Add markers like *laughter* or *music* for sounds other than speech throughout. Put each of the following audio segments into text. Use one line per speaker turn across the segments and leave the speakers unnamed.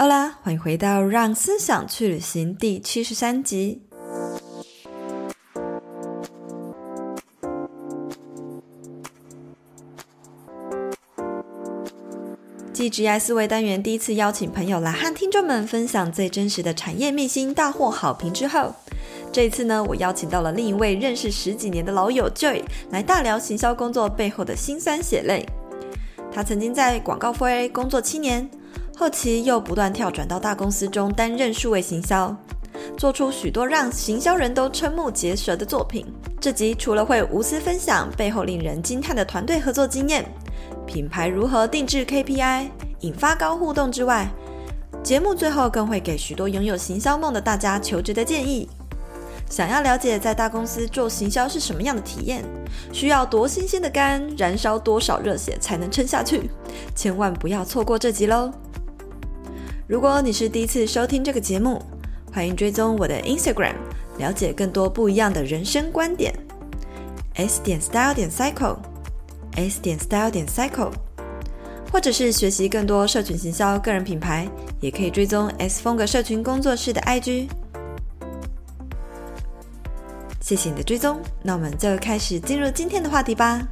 好啦，欢迎回到《让思想去旅行》第七十三集。继 GI 思维单元第一次邀请朋友来和听众们分享最真实的产业秘辛，大获好评之后，这一次呢，我邀请到了另一位认识十几年的老友 Joy 来大聊行销工作背后的辛酸血泪。他曾经在广告 4A 工作七年，后期又不断跳转到大公司中担任数位行销，做出许多让行销人都瞠目结舌的作品。这集除了会无私分享背后令人惊叹的团队合作经验，品牌如何定制 KPI，引发高互动之外，节目最后更会给许多拥有行销梦的大家求职的建议。想要了解在大公司做行销是什么样的体验，需要多新鲜的肝，燃烧多少热血才能撑下去？千万不要错过这集喽！如果你是第一次收听这个节目，欢迎追踪我的 Instagram，了解更多不一样的人生观点。S 点 Style 点 Cycle，S 点 Style 点 Cycle，或者是学习更多社群行销、个人品牌，也可以追踪 S 风格社群工作室的 IG。谢谢你的追踪，那我们就开始进入今天的话题吧。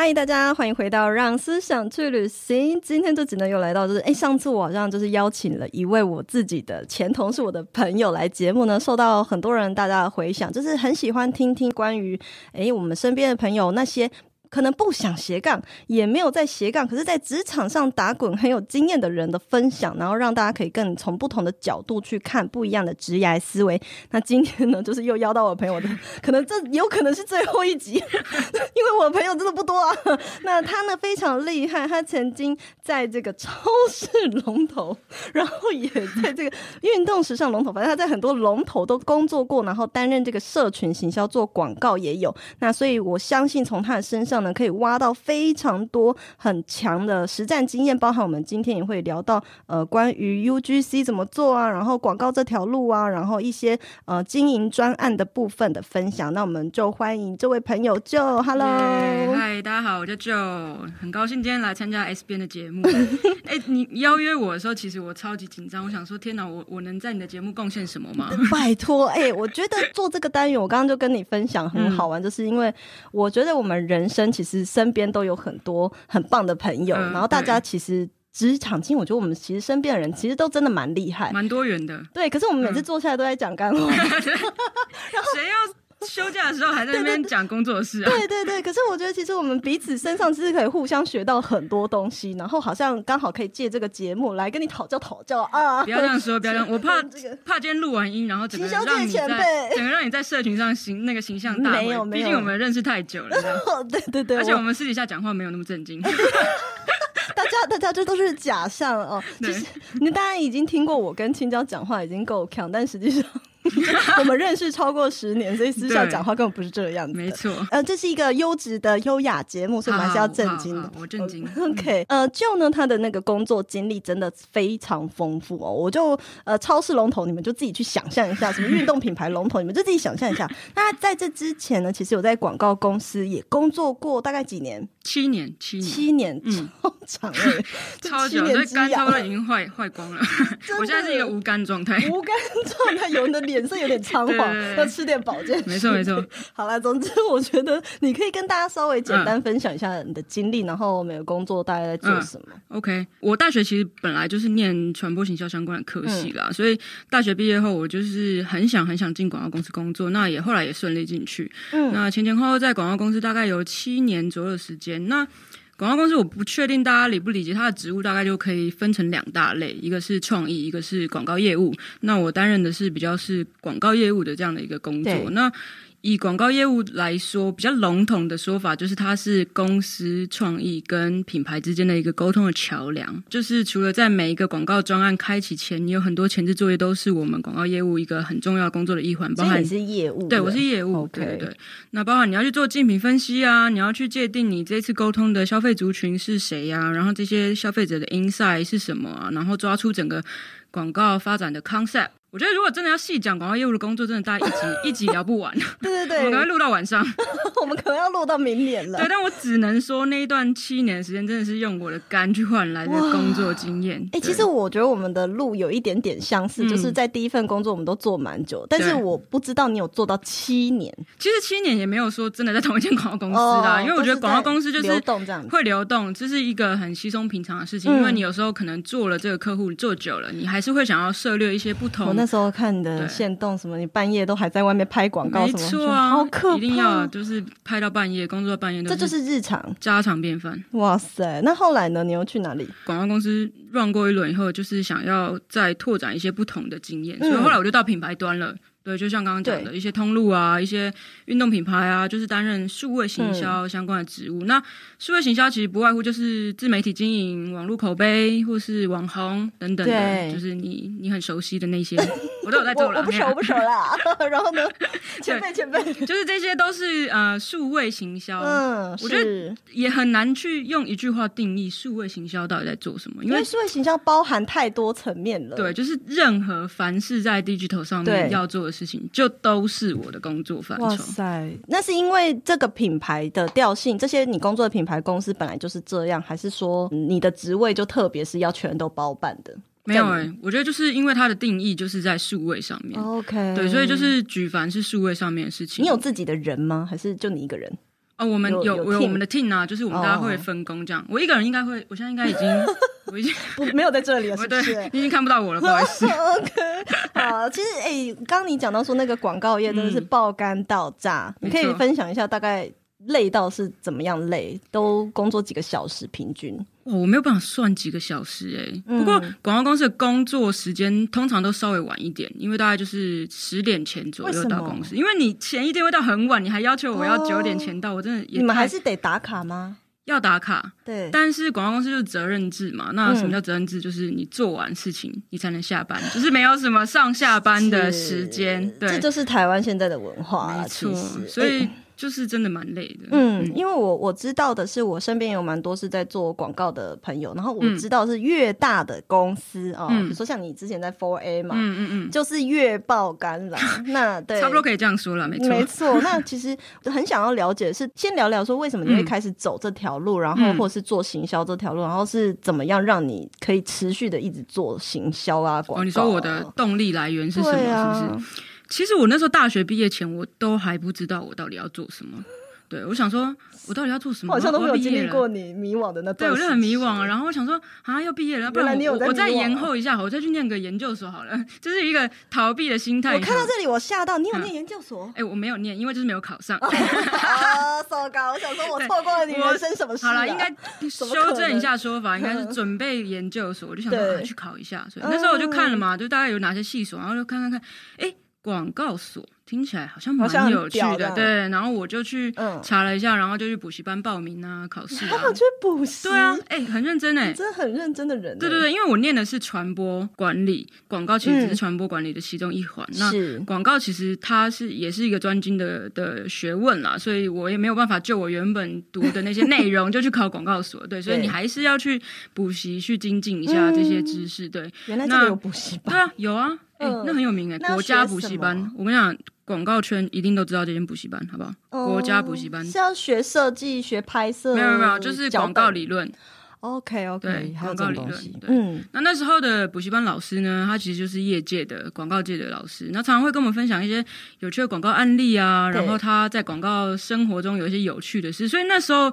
嗨，大家欢迎回到《让思想去旅行》。今天这集呢，又来到就是，哎，上次我好像就是邀请了一位我自己的前同事，我的朋友来节目呢，受到很多人大家的回响，就是很喜欢听听关于，哎，我们身边的朋友那些。可能不想斜杠，也没有在斜杠，可是，在职场上打滚很有经验的人的分享，然后让大家可以更从不同的角度去看不一样的职涯思维。那今天呢，就是又邀到我朋友的，可能这有可能是最后一集，*laughs* 因为我朋友真的不多啊。*laughs* 那他呢非常厉害，他曾经在这个超市龙头，然后也在这个运动时尚龙头，反正他在很多龙头都工作过，然后担任这个社群行销做广告也有。那所以我相信从他的身上。可以挖到非常多很强的实战经验，包含我们今天也会聊到呃关于 UGC 怎么做啊，然后广告这条路啊，然后一些呃经营专案的部分的分享。那我们就欢迎这位朋友 Joe，Hello，
嗨大家好，我叫 Joe，很高兴今天来参加 S 编的节目。*laughs* 哎、欸，你邀约我的时候，其实我超级紧张，我想说天哪，我我能在你的节目贡献什么吗？
拜托，哎、欸，我觉得做这个单元，我刚刚就跟你分享很好玩，嗯、就是因为我觉得我们人生。其实身边都有很多很棒的朋友，嗯、然后大家其实职场经，我觉得我们其实身边的人其实都真的蛮厉害，
蛮多元的。
对，可是我们每次坐下来都在讲干话，*laughs* 嗯、然后
谁要？*laughs* 休假的时候还在那边讲工作的事啊？
对对对，可是我觉得其实我们彼此身上其实可以互相学到很多东西，然后好像刚好可以借这个节目来跟你讨教讨教啊！
不要这样说，不要这样，*laughs* 我怕这个怕今天录完音，然后整个让你在整个让你在社群上形那个形象大毁。没有没有，毕竟我们认识太久了。*laughs*
对对对，
而且我们私底下讲话没有那么正经。
大家大家这都是假象哦。其实你大家已经听过我跟青椒讲话已经够强，但实际上。*laughs* 我们认识超过十年，所以私下讲话根本不是这个样子。
没错，
呃，这是一个优质的优雅节目，所以我们还是要震惊的。
我震惊。
OK，呃，Joe 呢，他的那个工作经历真的非常丰富哦。我就呃，超市龙头，你们就自己去想象一下，什么运动品牌龙头，你们就自己想象一下。那在这之前呢，其实有在广告公司也工作过，大概几年？
七年，七年，
七年，嗯，超长哎，
超久，这肝差不多已经坏坏光了。我现在是一个无肝状态，
无肝状态，有的脸色有点苍黄，要吃点保健。
没错没错。*laughs*
好了，总之我觉得你可以跟大家稍微简单分享一下你的经历，然后每个工作大概在做什么。
OK，我大学其实本来就是念传播行销相关的科系啦，所以大学毕业后我就是很想很想进广告公司工作，那也后来也顺利进去。嗯，那前前后后在广告公司大概有七年左右的时间。那广告公司，我不确定大家理不理解，它的职务大概就可以分成两大类，一个是创意，一个是广告业务。那我担任的是比较是广告业务的这样的一个工作。那以广告业务来说，比较笼统的说法就是，它是公司创意跟品牌之间的一个沟通的桥梁。就是除了在每一个广告专案开启前，你有很多前置作业，都是我们广告业务一个很重要工作的一环。包含
你是业务，
对，我是业务，对对对。那包含你要去做竞品分析啊，你要去界定你这次沟通的消费族群是谁呀，然后这些消费者的 insight 是什么啊，然后抓出整个广告发展的 concept。我觉得如果真的要细讲广告业务的工作，真的大家一集 *laughs* 一集聊不完。
对对对，
我们可能录到晚上，*laughs*
我们可能要录到明年了。
对，但我只能说那一段七年的时间，真的是用我的肝去换来的工作经验。
哎、欸，其实我觉得我们的路有一点点相似，嗯、就是在第一份工作我们都做蛮久，但是我不知道你有做到七年。
其实七年也没有说真的在同一间广告公司啦，哦、因为我觉得广告公司就是
流动这样，
会流动，这是一个很稀松平常的事情。嗯、因为你有时候可能做了这个客户做久了，你还是会想要涉猎一些不同。
我那时候看的。线动什么？你半夜都还在外面拍广告什么？
没错啊，
好可怕！
一定要就是拍到半夜，工作到半夜，
这就是日常，
家常便饭。
哇塞！那后来呢？你又去哪里？
广告公司 run 过一轮以后，就是想要再拓展一些不同的经验，嗯、所以后来我就到品牌端了。对，就像刚刚讲的一些通路啊，一些运动品牌啊，就是担任数位行销相关的职务。嗯、那数位行销其实不外乎就是自媒体经营、网络口碑或是网红等等的，就是你你很熟悉的那些，我都有在做了。
我不熟，我不熟啦。*laughs* 然后呢，前辈前辈，
就是这些都是呃数位行销。嗯，我觉得也很难去用一句话定义数位行销到底在做什么，
因为数位行销包含太多层面了。
对，就是任何凡是在 digital 上面要做的事情就都是我的工作范畴。哇
塞，那是因为这个品牌的调性，这些你工作的品牌公司本来就是这样，还是说你的职位就特别是要全都包办的？
没有哎、欸，我觉得就是因为它的定义就是在数位上面。
OK，
对，所以就是举凡是数位上面的事情。
你有自己的人吗？还是就你一个人？
哦，我们有有，有，有我们的 team 啊，就是我们大家会分工这样。Oh. 我一个人应该会，我现在应该已经 *laughs* 我已经
不没有在这里了，*laughs* 是不是？
对，你已经看不到我了，不好意思。*laughs*
OK，好，其实哎，刚、你讲到说那个广告业真的是爆肝到炸，嗯、你可以分享一下大概累到是怎么样累？都工作几个小时平均？
我没有办法算几个小时哎、欸，嗯、不过广告公司的工作时间通常都稍微晚一点，因为大概就是十点前左右到公司。因为你前一天会到很晚，你还要求我要九点前到，哦、我真的也。
你们还是得打卡吗？
要打卡，
对。
但是广告公司就是责任制嘛，那什么叫责任制？就是你做完事情，你才能下班，*laughs* 就是没有什么上下班的时间。对，
这就是台湾现在的文化，没错。
所以。欸就是真的蛮累的，
嗯，因为我我知道的是，我身边有蛮多是在做广告的朋友，然后我知道是越大的公司啊，比如说像你之前在 Four A 嘛，嗯嗯嗯，就是越爆肝了。*laughs* 那对，
差不多可以这样说了，没错，
没错。那其实很想要了解，是先聊聊说为什么你会开始走这条路，然后或是做行销这条路，然后是怎么样让你可以持续的一直做行销啊？广告，
你说我的动力来源是什么？是不是？其实我那时候大学毕业前，我都还不知道我到底要做什么。对，我想说，我到底要做什么？
好像都没有经历过你迷惘的那段。
对，我就很迷惘啊。然后我想说，啊，要毕业了，不然我我再延后一下，我再去念个研究所好了。*laughs* 就是一个逃避的心态。
我看到这里，我吓到。你有念研究所？
哎，我没有念，因为就是没有考上。*laughs*
啊，糟糕！我想说，我 *laughs* 错过了你人生什么事？
好了，应该修正一下说法，应该是准备研究所。我就想说，去考一下。所以那时候我就看了嘛，就大概有哪些系所，然后就看看看，哎。广告锁听起来好像蛮有趣的，对。然后我就去查了一下，然后就去补习班报名啊，考试啊。
我 *laughs* 去补习？
对啊，哎，很认真哎，
真的很认真的人。
对对对，因为我念的是传播管理，广告其实只是传播管理的其中一环。那广告其实它是也是一个专精的的学问啦，所以我也没有办法就我原本读的那些内容就去考广告所。对，所以你还是要去补习去精进一下这些知识。对，
原来这里有补习班。
对啊，有啊。哎、欸，那很有名哎，国家补习班。我跟你讲，广告圈一定都知道这间补习班，好不好？哦、国家补习班
是要学设计、学拍摄，
没有没有，就是广告理论。
OK OK，
对，广告理论。对，
嗯，
那那时候的补习班老师呢，他其实就是业界的广告界的老师，那常常会跟我们分享一些有趣的广告案例啊，然后他在广告生活中有一些有趣的事，所以那时候。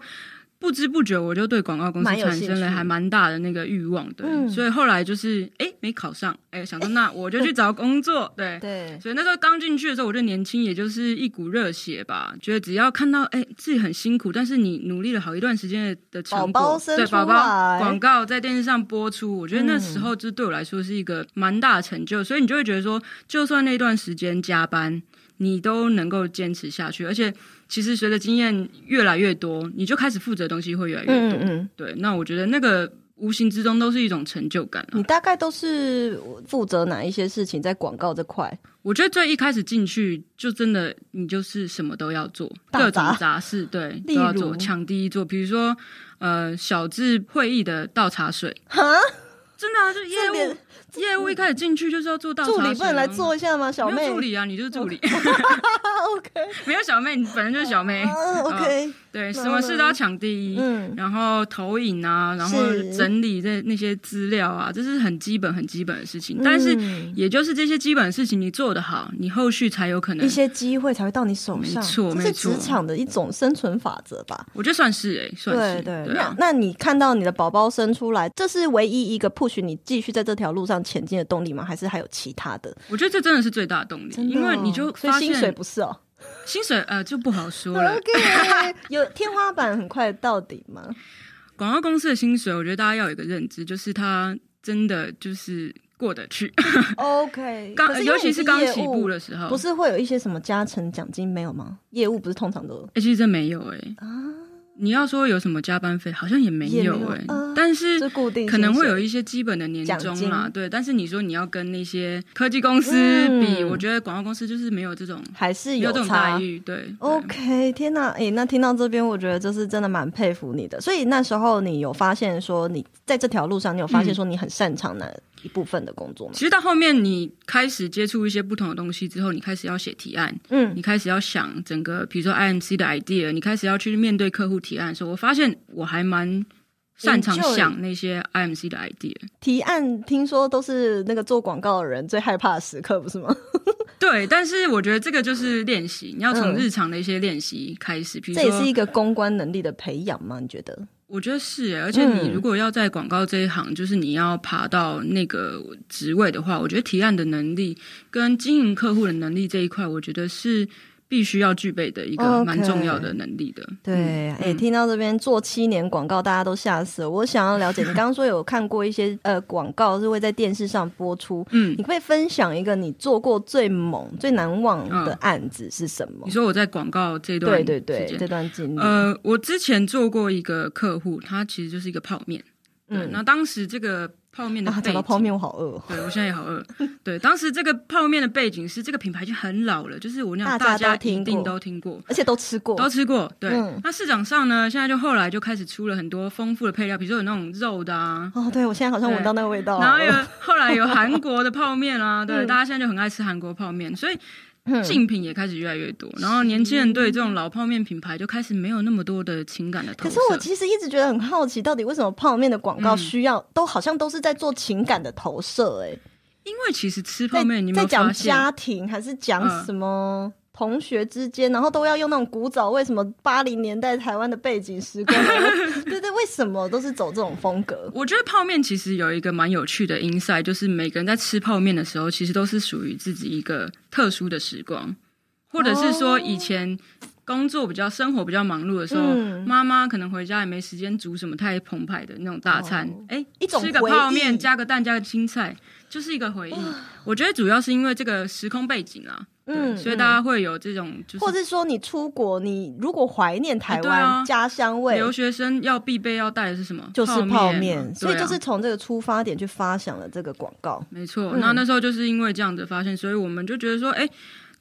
不知不觉我就对广告公司产生了还蛮大的那个欲望，对，嗯、所以后来就是哎没考上，哎想说那我就去找工作，对。对，所以那时候刚进去的时候我就年轻，也就是一股热血吧，觉得只要看到哎自己很辛苦，但是你努力了好一段时间的成果，对宝宝广告在电视上播出，我觉得那时候就对我来说是一个蛮大的成就，所以你就会觉得说，就算那段时间加班。你都能够坚持下去，而且其实随着经验越来越多，你就开始负责的东西会越来越多。嗯嗯，对，那我觉得那个无形之中都是一种成就感啊。
你大概都是负责哪一些事情在广告这块？
我觉得最一开始进去就真的你就是什么都要做，各种杂事，对，都要做，抢第一做。比如说，呃，小智会议的倒茶水，哈，真的啊，就业务。业务一开始进去就是要做倒茶，
助理不能来做一下吗？小妹，
助理啊，你就是助理。
OK，*laughs*
没有小妹，你本身就是小妹。
OK，
对，什么事都要抢第一。嗯，然后投影啊，然后整理这那些资料啊，这是很基本、很基本的事情。但是，也就是这些基本的事情，你做得好，你后续才有可能
一些机会才会到你手上。没错，没错，职场的一种生存法则吧。
我觉得算是哎，算是。
对对。那那你看到你的宝宝生出来，这是唯一一个 push 你继续在这条路上前进的动力吗？还是还有其他的？
我觉得这真的是最大的动力，因为你就发现
薪水不是哦。
薪水呃就不好说了 *laughs*
有天花板很快到底吗？
广告公司的薪水，我觉得大家要有一个认知，就是它真的就是过得去。
OK，*laughs*
刚尤其是刚起步的时候，
不是会有一些什么加成奖金没有吗？业务不是通常都，
欸、其实真没有哎、欸。啊你要说有什么加班费，好像也没有哎、欸，呃、但是可能会有一些基本的年终啦，对。但是你说你要跟那些科技公司比，嗯、我觉得广告公司就是没有这种，
还是有，有这种待遇，
对。
OK，天哪，哎、欸，那听到这边，我觉得就是真的蛮佩服你的。所以那时候你有发现说，你在这条路上，你有发现说你很擅长哪一部分的工作吗？
其实到后面你开始接触一些不同的东西之后，你开始要写提案，嗯，你开始要想整个，比如说 IMC 的 idea，你开始要去面对客户提案的时候，我发现我还蛮擅长想那些 IMC 的 idea。
提案听说都是那个做广告的人最害怕的时刻，不是吗？*laughs*
对，但是我觉得这个就是练习，你要从日常的一些练习开始。比如，
这也是一个公关能力的培养吗？你觉得？
我觉得是，而且你如果要在广告这一行，嗯、就是你要爬到那个职位的话，我觉得提案的能力跟经营客户的能力这一块，我觉得是。必须要具备的一个蛮重要的能力的。Okay.
对，哎、嗯欸，听到这边做七年广告，大家都吓死了。我想要了解，你刚刚说有看过一些呃广告是会在电视上播出，*laughs* 嗯，你可以分享一个你做过最猛、最难忘的案子是什么？
你说我在广告这段，
对对对，这段经历。
呃，我之前做过一个客户，他其实就是一个泡面，嗯，那当时这个。泡面的背景，
讲到泡面我好饿。
对，我现在也好饿。*laughs* 对，当时这个泡面的背景是这个品牌已经很老了，就是我那大家一定都听过，
而且都吃过，
都吃过。对，那市场上呢，现在就后来就开始出了很多丰富的配料，比如说有那种肉的啊。
哦，对，我现在好像闻到那个味道。
然后有后来有韩国的泡面啊，*laughs* 对，大家现在就很爱吃韩国泡面，所以。竞品也开始越来越多，然后年轻人对这种老泡面品牌就开始没有那么多的情感的投射。可
是我其实一直觉得很好奇，到底为什么泡面的广告需要、嗯、都好像都是在做情感的投射、欸？哎，因
为其实吃泡面，你们
在讲家庭还是讲什么？嗯同学之间，然后都要用那种古早，为什么八零年代台湾的背景时光？*laughs* 对对，为什么都是走这种风格？
我觉得泡面其实有一个蛮有趣的 insight，就是每个人在吃泡面的时候，其实都是属于自己一个特殊的时光，或者是说以前工作比较、生活比较忙碌的时候，嗯、妈妈可能回家也没时间煮什么太澎湃的那种大餐，哎、哦，一种吃个泡面，加个蛋，加个青菜，就是一个回忆。哦、我觉得主要是因为这个时空背景啊。嗯，所以大家会有这种，就是，
或者是说你出国，你如果怀念台湾家乡味，
留学生要必备要带的是什么？
就是泡面，所以就是从这个出发点去发想了这个广告。
没错，那那时候就是因为这样子发现，所以我们就觉得说，哎，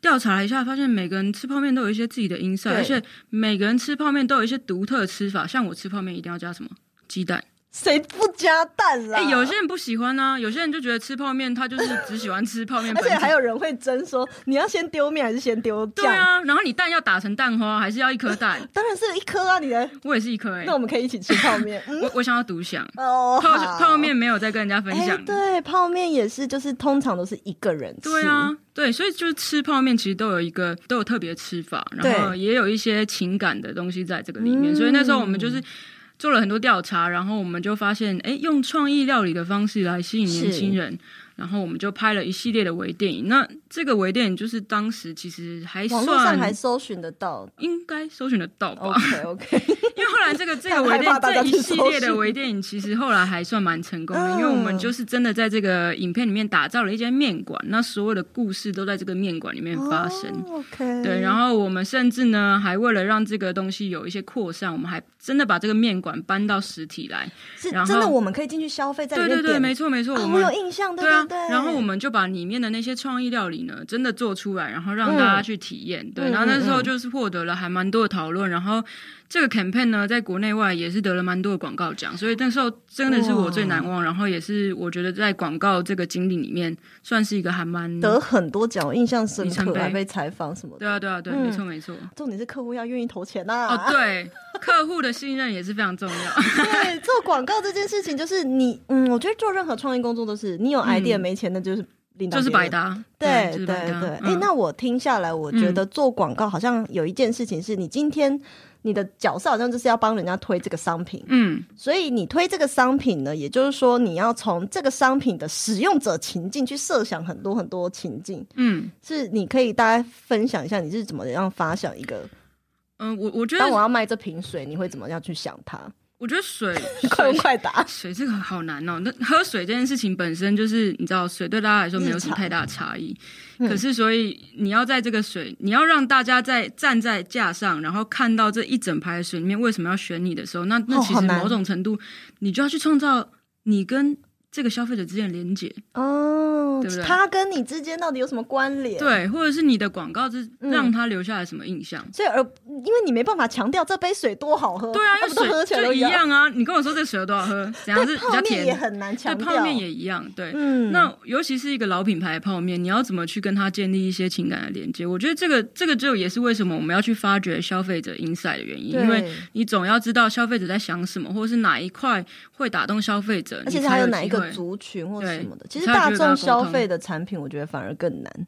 调查了一下，发现每个人吃泡面都有一些自己的 insight，而且每个人吃泡面都有一些独特的吃法。像我吃泡面一定要加什么？鸡蛋。
谁不加蛋啦？
哎、欸，有些人不喜欢呢、啊，有些人就觉得吃泡面，他就是只喜欢吃泡面。*laughs*
而且还有人会争说，你要先丢面还是先丢酱？
对啊，然后你蛋要打成蛋花，还是要一颗蛋？*laughs*
当然是一颗啊！你的我
也是一颗哎、欸。
那我们可以一起吃泡面。嗯、
我我想要独享哦，泡泡面没有再跟人家分享、欸。
对，泡面也是，就是通常都是一个人吃。
对啊，对，所以就是吃泡面其实都有一个都有特别吃法，然后也有一些情感的东西在这个里面。所以那时候我们就是。做了很多调查，然后我们就发现，哎，用创意料理的方式来吸引年轻人。然后我们就拍了一系列的微电影。那这个微电影就是当时其实还算
网络上还搜寻得到，
应该搜寻得到吧
？OK OK。*laughs*
因为后来这个这个微电影这一系列的微电影其实后来还算蛮成功的，因为我们就是真的在这个影片里面打造了一间面馆，那所有的故事都在这个面馆里面发生。
OK。
对，然后我们甚至呢还为了让这个东西有一些扩散，我们还真的把这个面馆搬到实体来，
是真的我们可以进去消费，在里面。
对对对，没错没错，
我们有印象，对啊。
啊，然后我们就把里面的那些创意料理呢，真的做出来，然后让大家去体验。嗯、对，然后那时候就是获得了还蛮多的讨论，然后。这个 campaign 呢，在国内外也是得了蛮多的广告奖，所以那时候真的是我最难忘，然后也是我觉得在广告这个经历里面，算是一个还蛮
得很多奖，印象深刻，还被采访什么的。
对啊，对啊，对，没错，没错。
重点是客户要愿意投钱呐。
哦，对，客户的信任也是非常重要。
对，*laughs* 做广告这件事情，就是你，嗯，我觉得做任何创意工作都是，你有 idea 没钱的，就是
就是百搭。
对对对。哎，那我听下来，我觉得做广告好像有一件事情是你今天。你的角色好像就是要帮人家推这个商品，嗯，所以你推这个商品呢，也就是说你要从这个商品的使用者情境去设想很多很多情境，嗯，是你可以大家分享一下你是怎么样发想一个，
嗯，我我觉得
当我要卖这瓶水，你会怎么样去想它？
我觉得水 *laughs*
快问快打，
水这个好难哦。那喝水这件事情本身就是你知道，水对大家来说没有什么太大的差异。可是，所以你要在这个水，你要让大家在站在架上，然后看到这一整排的水里面为什么要选你的时候，那那其实某种程度，你就要去创造你跟这个消费者之间的连接
哦，对不对？他跟你之间到底有什么关联？
对，或者是你的广告是让他留下来什么印象？
所以，而因为你没办法强调这杯水多好喝，
对啊，因为水喝起来一样啊。你跟我说这水有多好喝，*laughs* 怎样是比较甜？
也很难强调。
对，泡面也一样。对，嗯，那尤其是一个老品牌的泡面，你要怎么去跟他建立一些情感的连接？我觉得这个这个就也是为什么我们要去发掘消费者 insight 的原因，因为你总要知道消费者在想什么，或者是哪一块会打动消费者，
而且还有哪一个。族群或什么的，其实大众消费的产品，我觉得反而更难。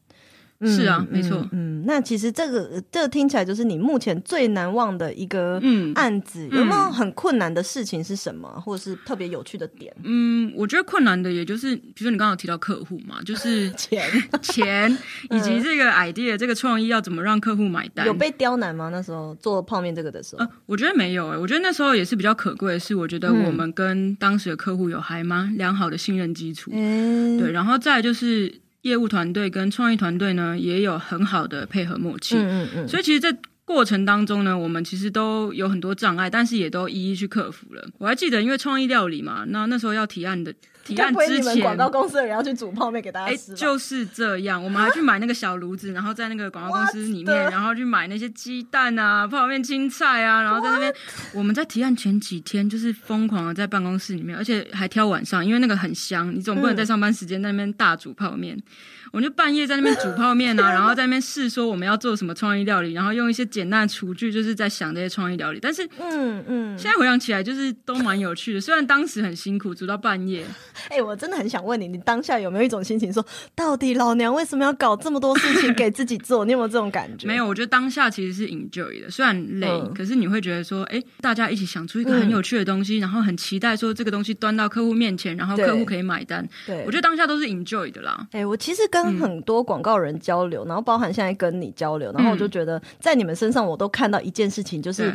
是啊，没错。
嗯，那其实这个这个听起来就是你目前最难忘的一个案子。有没有很困难的事情是什么，或者是特别有趣的点？
嗯，我觉得困难的也就是，比如说你刚刚有提到客户嘛，就是
钱
钱 *laughs* 以及这个 idea 这个创意要怎么让客户买单。
有被刁难吗？那时候做泡面这个的时候？呃，
我觉得没有诶。我觉得那时候也是比较可贵的是，我觉得我们跟当时的客户有还蛮良好的信任基础。嗯，对，然后再来就是。业务团队跟创意团队呢，也有很好的配合默契。嗯嗯嗯。所以其实，在过程当中呢，我们其实都有很多障碍，但是也都一一去克服了。我还记得，因为创意料理嘛，那那时候要提案的。*laughs* 提案之前，
广告公司的人要去煮泡面给大家
就是这样，我们还去买那个小炉子，然后在那个广告公司里面，然后去买那些鸡蛋啊、泡面、青菜啊，然后在那边。我们在提案前几天，就是疯狂的在办公室里面，而且还挑晚上，因为那个很香，你总不能在上班时间在那边大煮泡面。我们就半夜在那边煮泡面啊，然后在那边试说我们要做什么创意料理，然后用一些简单的厨具，就是在想这些创意料理。但是，嗯嗯，现在回想起来，就是都蛮有趣的。虽然当时很辛苦，煮到半夜。*laughs*
哎、欸，我真的很想问你，你当下有没有一种心情说，说到底老娘为什么要搞这么多事情给自己做？你有没有这种感觉？*laughs*
没有，我觉得当下其实是 enjoy 的，虽然累，嗯、可是你会觉得说，哎、欸，大家一起想出一个很有趣的东西，嗯、然后很期待说这个东西端到客户面前，然后客户可以买单。对，我觉得当下都是 enjoy 的啦。
哎、欸，我其实跟很多广告人交流，然后包含现在跟你交流，然后我就觉得在你们身上我都看到一件事情，就是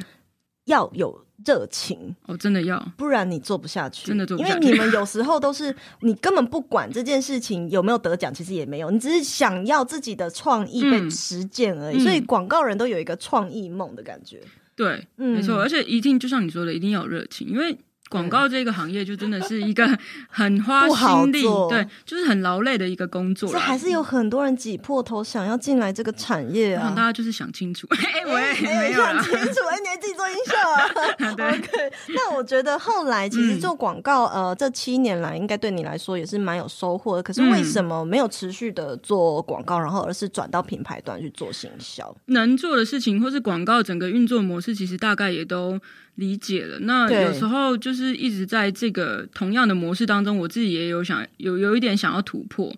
要有热情。
哦，真的要，
不然你做不下去，
真的做不下去。
因为你们有时候都是你根本不管这件事情有没有得奖，其实也没有，你只是想要自己的创意被实践而已。所以广告人都有一个创意梦的感觉，
对，没错，而且一定就像你说的，一定要有热情，因为。广告这个行业就真的是一个 *laughs* 很花心力，对，就是很劳累的一个工作。
这还是有很多人挤破头想要进来这个产业啊！
大家就是想清楚，*laughs* 哎，我也
没有想清楚，哎，你还自己做音效啊？*laughs* OK，那我觉得后来其实做广告，呃，这七年来应该对你来说也是蛮有收获的。可是为什么没有持续的做广告，然后而是转到品牌端去做行销？
能做的事情，或是广告整个运作模式，其实大概也都。理解了，那有时候就是一直在这个同样的模式当中，我自己也有想有有一点想要突破。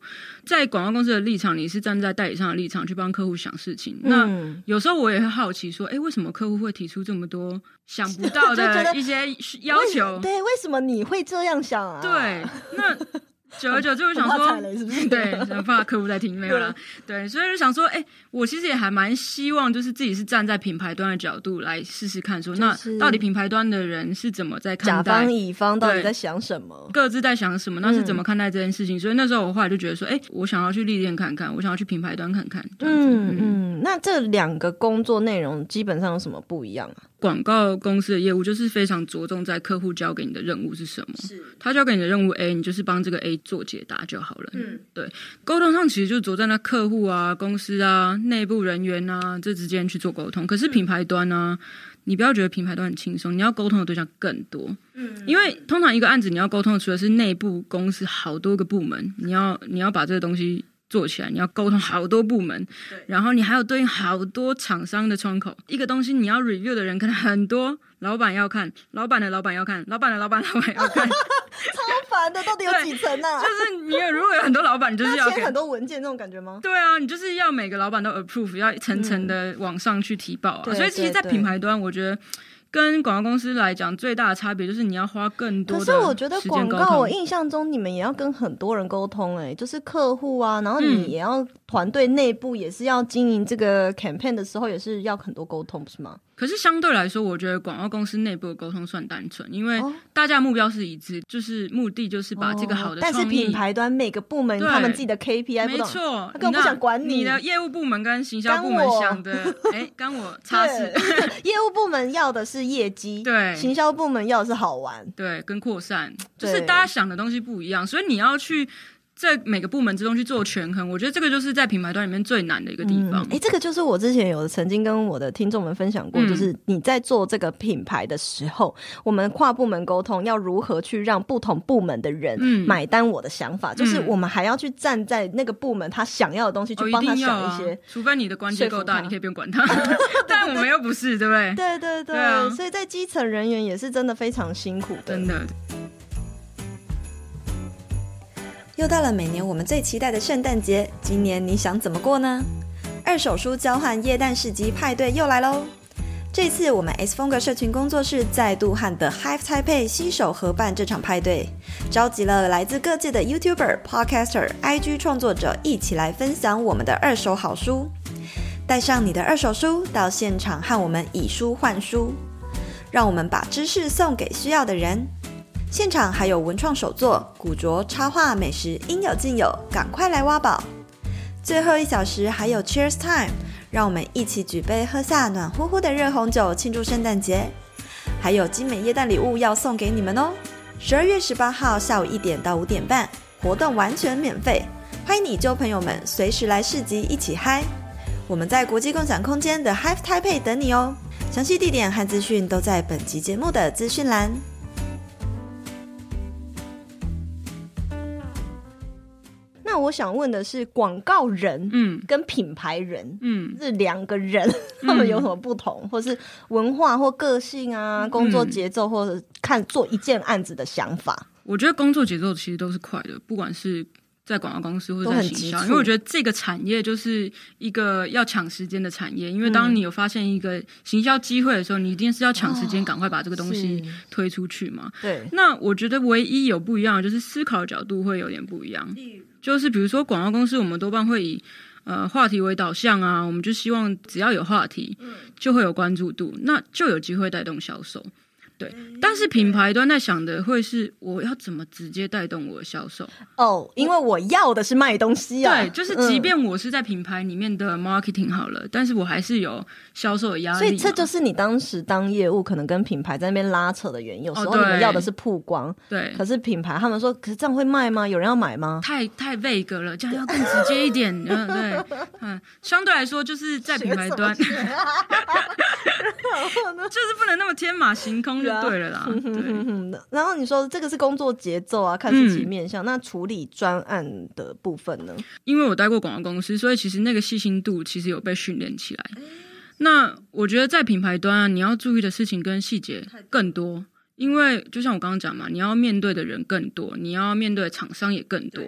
在广告公司的立场，你是站在代理商的立场去帮客户想事情。嗯、那有时候我也会好奇说，哎，为什么客户会提出这么多想不到的一些要求？
对，为什么你会这样想啊？
对，那。久而久之，我想说，
是不是？
对，想怕客户在听没有啦。对，所以就想说，哎、欸，我其实也还蛮希望，就是自己是站在品牌端的角度来试试看，说那到底品牌端的人是怎么在看待，
甲方乙方到底在想什么，
各自在想什么，那是怎么看待这件事情？嗯、所以那时候我后来就觉得说，哎、欸，我想要去历练看看，我想要去品牌端看看。嗯
嗯，那这两个工作内容基本上有什么不一样啊？
广告公司的业务就是非常着重在客户交给你的任务是什么，是他交给你的任务 A，你就是帮这个 A 做解答就好了。嗯，对，沟通上其实就着在那客户啊、公司啊、内部人员啊这之间去做沟通。可是品牌端呢、啊，你不要觉得品牌端很轻松，你要沟通的对象更多。嗯，因为通常一个案子你要沟通的，除了是内部公司好多个部门，你要你要把这个东西。做起来，你要沟通好多部门，然后你还有对应好多厂商的窗口。一个东西你要 review 的人可能很多，老板要看，老板的老板要看，老板的老板老板要看，*laughs*
超烦的。到底有几层呢、啊？*laughs*
就是你有如果有很多老板，你就是要 *laughs*
签很多文件那种感觉吗？
对啊，你就是要每个老板都 approve，要一层层的往上去提报啊。嗯、所以其实，在品牌端，我觉得。跟广告公司来讲，最大的差别就是你要花更多。可是我觉得广告，
我印象中你们也要跟很多人沟通，哎，就是客户啊，然后你也要团队内部也是要经营这个 campaign 的时候，也是要很多沟通，不是吗？
可是相对来说，我觉得广告公司内部的沟通算单纯，因为大家目标是一致，就是目的就是把这个好的创意。但是品
牌端每个部门他们自己的 KPI
没错，
他根本不想管你。
你的业务部门跟行销部门想的，*laughs* 哎，跟我差事。*laughs*
业务部门要的是业绩，对；行销部门要的是好玩，
对，跟扩散，就是大家想的东西不一样，所以你要去。在每个部门之中去做权衡，我觉得这个就是在品牌端里面最难的一个地方。
哎、嗯，这个就是我之前有曾经跟我的听众们分享过，嗯、就是你在做这个品牌的时候，我们跨部门沟通要如何去让不同部门的人买单。我的想法、嗯、就是，我们还要去站在那个部门他想要的东西去帮他想一些。哦一啊、除
非你的关系够大，你可以不用管他。*laughs* 但我们又不是，对不对？
对对对，对啊、所以在基层人员也是真的非常辛苦的，
真的。
又到了每年我们最期待的圣诞节，今年你想怎么过呢？二手书交换耶诞市集派对又来喽！这次我们 S 风格社群工作室再度和 The Hive Taipei 携手合办这场派对，召集了来自各界的 YouTuber、Podcaster、IG 创作者一起来分享我们的二手好书。带上你的二手书到现场和我们以书换书，让我们把知识送给需要的人。现场还有文创手作、古着、插画、美食，应有尽有，赶快来挖宝！最后一小时还有 Cheers Time，让我们一起举杯喝下暖乎乎的热红酒，庆祝圣诞节！还有精美耶诞礼物要送给你们哦！十二月十八号下午一点到五点半，活动完全免费，欢迎你旧朋友们随时来市集一起嗨！我们在国际共享空间的 Hive Taipei 等你哦！详细地点和资讯都在本集节目的资讯栏。
那我想问的是，广告人，嗯，跟品牌人，嗯，这两个人，*laughs* 他们有什么不同，嗯、或是文化或个性啊，工作节奏，或者看做一件案子的想法？
我觉得工作节奏其实都是快的，不管是在广告公司或者在行销，因为我觉得这个产业就是一个要抢时间的产业。因为当你有发现一个行销机会的时候，你一定是要抢时间，赶快把这个东西推出去嘛。对。那我觉得唯一有不一样的就是思考的角度会有点不一样。就是比如说广告公司，我们多半会以呃话题为导向啊，我们就希望只要有话题，就会有关注度，那就有机会带动销售。对，但是品牌端在想的会是我要怎么直接带动我的销售
哦，因为我要的是卖东西啊。
对，就是即便我是在品牌里面的 marketing 好了，嗯、但是我还是有销售的压力。
所以这就是你当时当业务可能跟品牌在那边拉扯的原因。有时候你们要的是曝光，对，可是品牌他们说，可是这样会卖吗？有人要买吗？
太太 vague 了，这样要更直接一 *laughs* 点。嗯，对，嗯，相对来说就是在品牌端，*laughs* 就是不能那么天马行空。对了啦，*laughs* 对。
然后你说这个是工作节奏啊，看自己面向。嗯、那处理专案的部分呢？
因为我待过广告公司，所以其实那个细心度其实有被训练起来。那我觉得在品牌端啊，你要注意的事情跟细节更多，因为就像我刚刚讲嘛，你要面对的人更多，你要面对的厂商也更多。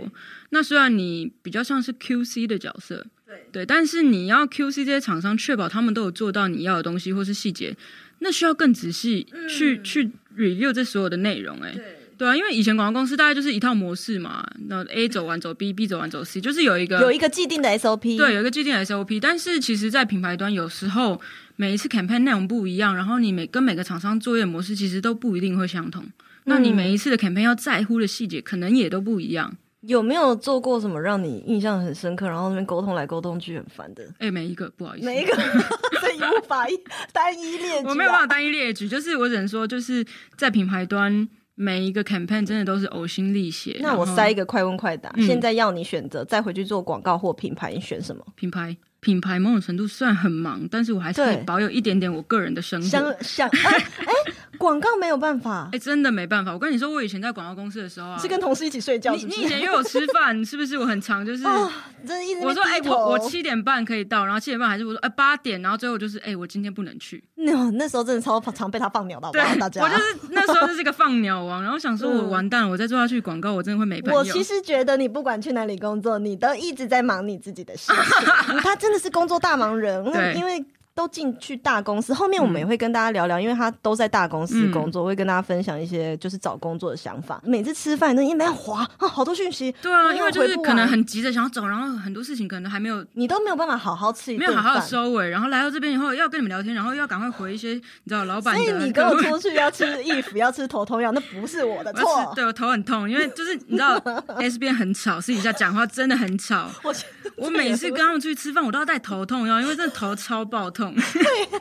那虽然你比较像是 QC 的角色，对对，但是你要 QC 这些厂商，确保他们都有做到你要的东西或是细节。那需要更仔细去、嗯、去 review 这所有的内容、欸，哎对，啊，因为以前广告公司大概就是一套模式嘛，那 A 走完走 B，B 走完走 C，就是有一个
有一个既定的 SOP，
对，有一个既定的 SOP。但是其实，在品牌端有时候每一次 campaign 内容不一样，然后你每跟每个厂商作业模式其实都不一定会相同。嗯、那你每一次的 campaign 要在乎的细节可能也都不一样。
有没有做过什么让你印象很深刻，然后那边沟通来沟通去很烦的？
哎、欸，每一个不好意思，
每一个所以无法一单一列举、啊。*laughs*
我没有办法单一列举，就是我只能说，就是在品牌端每一个 campaign 真的都是呕心沥血。
那我塞一个快问快答，嗯、现在要你选择再回去做广告或品牌，你选什么？
品牌。品牌某种程度虽然很忙，但是我还是保有一点点我个人的生活。
想想，*laughs* 哎、欸，广告没有办法，
哎、欸，真的没办法。我跟你说，我以前在广告公司的时候啊，
是跟同事一起睡觉是是？
你你以前约我吃饭，*laughs* 是不是？我很常就是，哦、
真一直
我说哎、欸，我我七点半可以到，然后七点半还是我说哎八点，然后最后就是哎、欸，我今天不能去。*laughs*
那那时候真的超常被他放鸟到，对，大家。
我就是那时候就是一个放鸟王，*laughs* 然后想说我完蛋了，我再做下去广告，我真的会没朋友。
我其实觉得你不管去哪里工作，你都一直在忙你自己的事情。他真的是工作大忙人，因为。都进去大公司，后面我们也会跟大家聊聊，嗯、因为他都在大公司工作，会跟大家分享一些就是找工作的想法。每次吃饭，那因为要滑啊，好多讯息。
对啊，因为就是可能很急着想要走，然后很多事情可能还没有，
你都没有办法好好吃一顿饭，
没有好好收尾。然后来到这边以后要跟你们聊天，然后要赶快回一些你知道老板。
所以你跟我出去要吃衣服要吃头痛药，那不是我的错。*laughs*
对，我头很痛，因为就是你知道 S 边很吵，私底下讲话真的很吵。*laughs* 我我每次跟他们出去吃饭，我都要带头痛药，因为真的头超爆痛。对。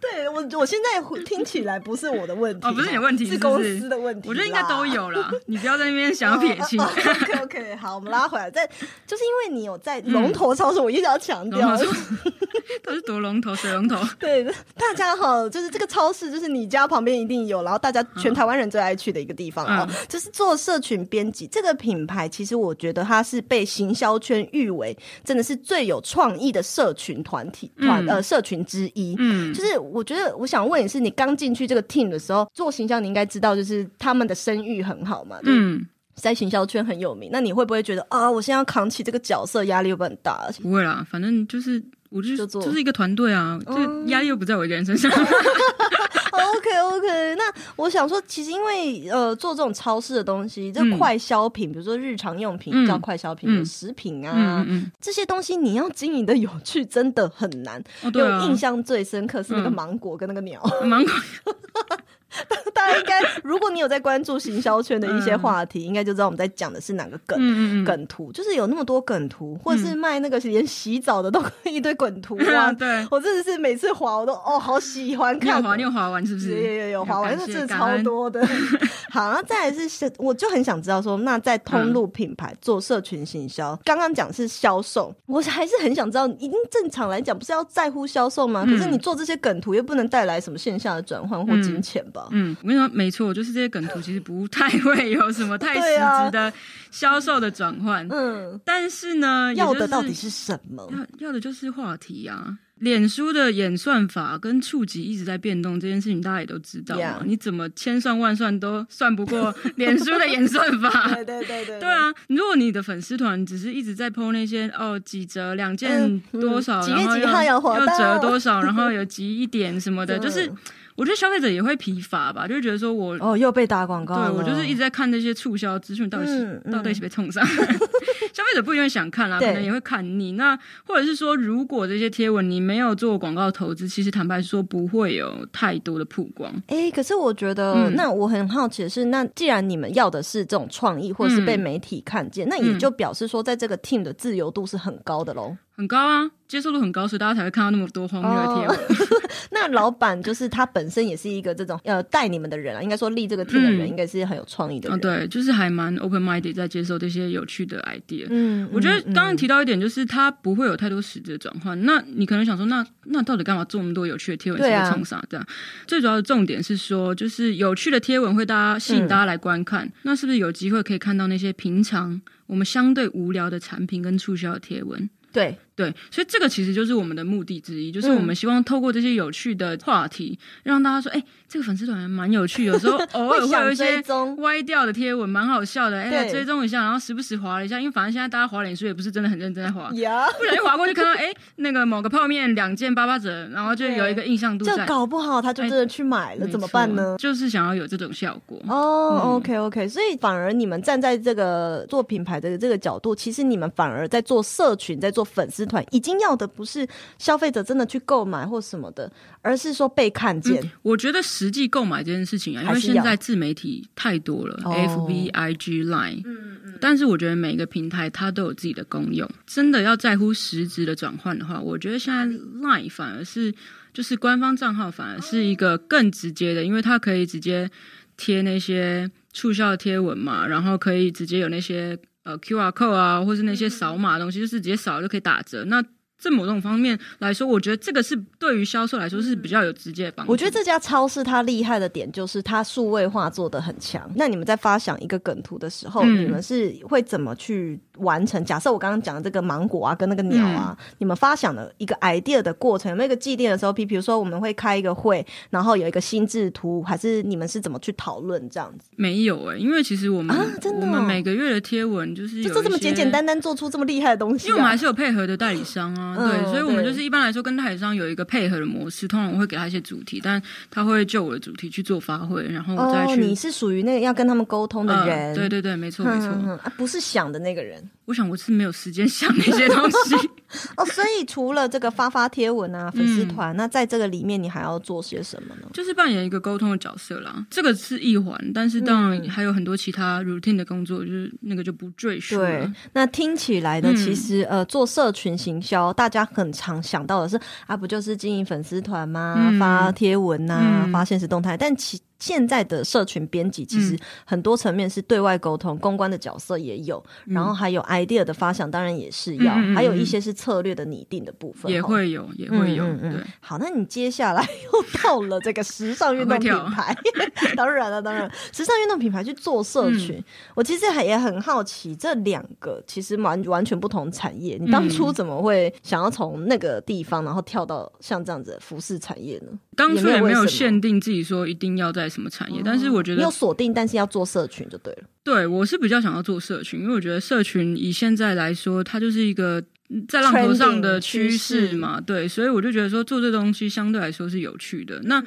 对我，我现在听起来不是我的问题，
哦，不是你的问题，是，是
公司的问题。
我觉得应该都有啦，你不要在那边想要 *laughs* 撇清。
哦哦、OK OK，好，我们拉回来。在就是因为你有在龙头超市，嗯、我一直要强调，*laughs*
都是夺龙头，水龙头。*laughs*
对，大家好，就是这个超市，就是你家旁边一定有，然后大家全台湾人最爱去的一个地方哦，嗯、就是做社群编辑这个品牌，其实我觉得它是被行销圈誉为真的是最有创意的社群团体团、嗯、呃社群之一。嗯。嗯，就是我觉得我想问你是，你刚进去这个 team 的时候做形象，你应该知道，就是他们的声誉很好嘛，嗯，在行销圈很有名。那你会不会觉得啊，我现在要扛起这个角色，压力又不很大？
不会啦，反正就是我就就做就是一个团队啊，这压力又不在我一个人身上。*laughs*
OK OK，那我想说，其实因为呃做这种超市的东西，这快消品，嗯、比如说日常用品、嗯、叫快消品的食品啊，这些东西你要经营的有趣，真的很难。哦对啊、有印象最深刻是那个芒果跟那个鸟，嗯、芒果。*laughs* *laughs* *laughs* 大家应该，如果你有在关注行销圈的一些话题，应该就知道我们在讲的是哪个梗、嗯、梗图。就是有那么多梗图，或者是卖那个连洗澡的都 *laughs* 一堆梗图 *laughs* 啊。嗯、对，我真的是每次滑我都哦好喜欢看。
滑，你有滑完是不是？
有有有滑完，那真的超多的。好，那再来是，我就很想知道说，那在通路品牌做社群行销，刚刚讲是销售，我还是很想知道，已经正常来讲不是要在乎销售吗？可是你做这些梗图又不能带来什么线下的转换或金钱吧？
嗯，我跟你说，没错，就是这些梗图其实不太会有什么太实质的销售的转换。嗯，但是呢，
要的到底是什么？
要要的就是话题啊。脸书的演算法跟触及一直在变动，这件事情大家也都知道嘛。Yeah. 你怎么千算万算都算不过 *laughs* 脸书的演算法？对对对对。*laughs* 对啊，如果你的粉丝团只是一直在 po 那些哦几折两件多少，嗯嗯、然后又又折多少，然后 *laughs* 有集一点什么的，就是。我觉得消费者也会疲乏吧，就是觉得说我
哦又被打广告，
对我就是一直在看那些促销资讯，到底是、嗯嗯、到底是被冲上。*laughs* 消费者不一定想看啦，对可能也会看腻。那或者是说，如果这些贴文你没有做广告投资，其实坦白说不会有太多的曝光。
哎、欸，可是我觉得，嗯、那我很好奇的是，那既然你们要的是这种创意，或者是被媒体看见，嗯、那也就表示说，在这个 team 的自由度是很高的喽。
很高啊，接受度很高，所以大家才会看到那么多荒谬的贴文。
Oh, *laughs* 那老板就是他本身也是一个这种呃带你们的人啊，应该说立这个 team 的人，应该是很有创意的人。
嗯、哦，对，就是还蛮 open minded 在接受这些有趣的 idea。嗯，我觉得刚刚提到一点，就是他不会有太多实质的转换。嗯、那你可能想说，那那到底干嘛做那么多有趣的贴文？是在冲啥？这样最主要的重点是说，就是有趣的贴文会大家吸引大家来观看。嗯、那是不是有机会可以看到那些平常我们相对无聊的产品跟促销的贴文？
对。
对，所以这个其实就是我们的目的之一，就是我们希望透过这些有趣的话题，嗯、让大家说，哎，这个粉丝团还蛮有趣，有时候 *laughs* 偶尔会有一些歪掉的贴文，蛮好笑的，哎对，追踪一下，然后时不时划了一下，因为反正现在大家划脸书也不是真的很认真在划，*laughs* 呀不小心划过去看到，哎，那个某个泡面两件八八折，然后就有一个印象度在，
这搞不好他就真的去买了，怎么办呢？
就是想要有这种效果
哦、嗯、，OK OK，所以反而你们站在这个做品牌的这个角度，其实你们反而在做社群，在做粉丝团，已经要的不是消费者真的去购买或什么的，而是说被看见。
嗯、我觉得实际购买这件事情啊，因为现在自媒体太多了，FB、IG、Line，嗯嗯，但是我觉得每个平台它都有自己的功用。真的要在乎实质的转换的话，我觉得现在 Line 反而是就是官方账号反而是一个更直接的，因为它可以直接贴那些促销贴文嘛，然后可以直接有那些。呃，QR code 啊，或是那些扫码的东西，就是直接扫就可以打折。那在某种方面来说，我觉得这个是对于销售来说是比较有直接的帮助。
我觉得这家超市它厉害的点就是它数位化做的很强。那你们在发想一个梗图的时候，嗯、你们是会怎么去完成？假设我刚刚讲的这个芒果啊，跟那个鸟啊，嗯、你们发想的一个 idea 的过程，有没有一个祭奠的时候？比比如说我们会开一个会，然后有一个心智图，还是你们是怎么去讨论这样子？
没有哎、欸，因为其实我们、啊真的哦、我们每个月的贴文就是就
这么简简单单做出这么厉害的东西、啊，
因为我们还是有配合的代理商啊。对，嗯、所以我们就是一般来说跟代理商有一个配合的模式，通常我会给他一些主题，但他会就我的主题去做发挥，然后我再去。哦、
你是属于那个要跟他们沟通的人，
呃、对对对，没错没错、嗯
啊，不是想的那个人。
我想我是没有时间想那些东西 *laughs*
哦，所以除了这个发发贴文啊，粉丝团，嗯、那在这个里面你还要做些什么呢？
就是扮演一个沟通的角色啦，这个是一环，但是当然还有很多其他 routine 的工作，就是那个就不赘述了。
对，那听起来呢，其实、嗯、呃，做社群行销，大家很常想到的是啊，不就是经营粉丝团吗？嗯、发贴文啊，嗯、发现实动态，但其现在的社群编辑其实很多层面是对外沟通、公关的角色也有，嗯、然后还有 idea 的发想，当然也是要，嗯、还有一些是策略的拟定的部分，
也会有，也会有。嗯
好，那你接下来又到了这个时尚运动品牌，*laughs* *laughs* 当然了，当然，时尚运动品牌去做社群，嗯、我其实也很好奇，这两个其实完完全不同产业，你当初怎么会想要从那个地方，然后跳到像这样子的服饰产业呢？
当初也没有限定自己说一定要在什么产业，但是我觉得
有锁定，但是要做社群就对了。
对，我是比较想要做社群，因为我觉得社群以现在来说，它就是一个在浪头上的趋势嘛。对，所以我就觉得说做这东西相对来说是有趣的。那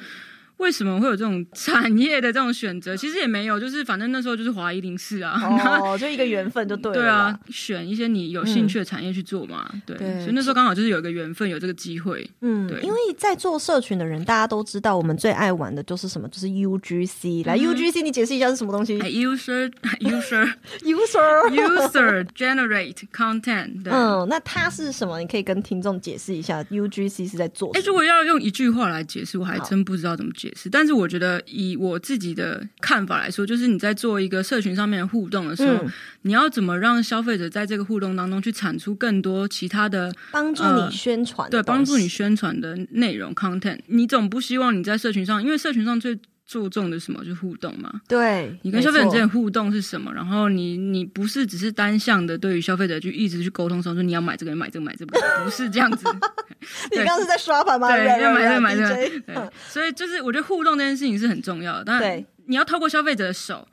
为什么会有这种产业的这种选择？其实也没有，就是反正那时候就是华一零四啊，
哦，就一个缘分就对了。
对啊，选一些你有兴趣的产业去做嘛。嗯、对，对所以那时候刚好就是有一个缘分，有这个机会。嗯，对。
因为在做社群的人，大家都知道，我们最爱玩的就是什么？就是 UGC。来、嗯、，UGC，你解释一下是什么东西
？User, *laughs* user, user, user Generate Content。
嗯，那它是什么？你可以跟听众解释一下，UGC 是在做什么？哎、
欸，如果要用一句话来解释，我还真不知道怎么解释。但是我觉得，以我自己的看法来说，就是你在做一个社群上面的互动的时候，嗯、你要怎么让消费者在这个互动当中去产出更多其他的
帮助你宣传、呃，
对，帮助你宣传的内容 content。你总不希望你在社群上，因为社群上最注重的什么就是互动嘛？
对，
你跟消费者 *laughs* 之间的互动是什么？然后你你不是只是单向的对于消费者去一直去沟通说，说你要买这个，买这个，买这个，不是这样子。*laughs*
你刚刚是在刷盘吗？
对，要买这个，买这个。对，所以就是我觉得互动这件事情是很重要的，当然，你要透过消费者的手。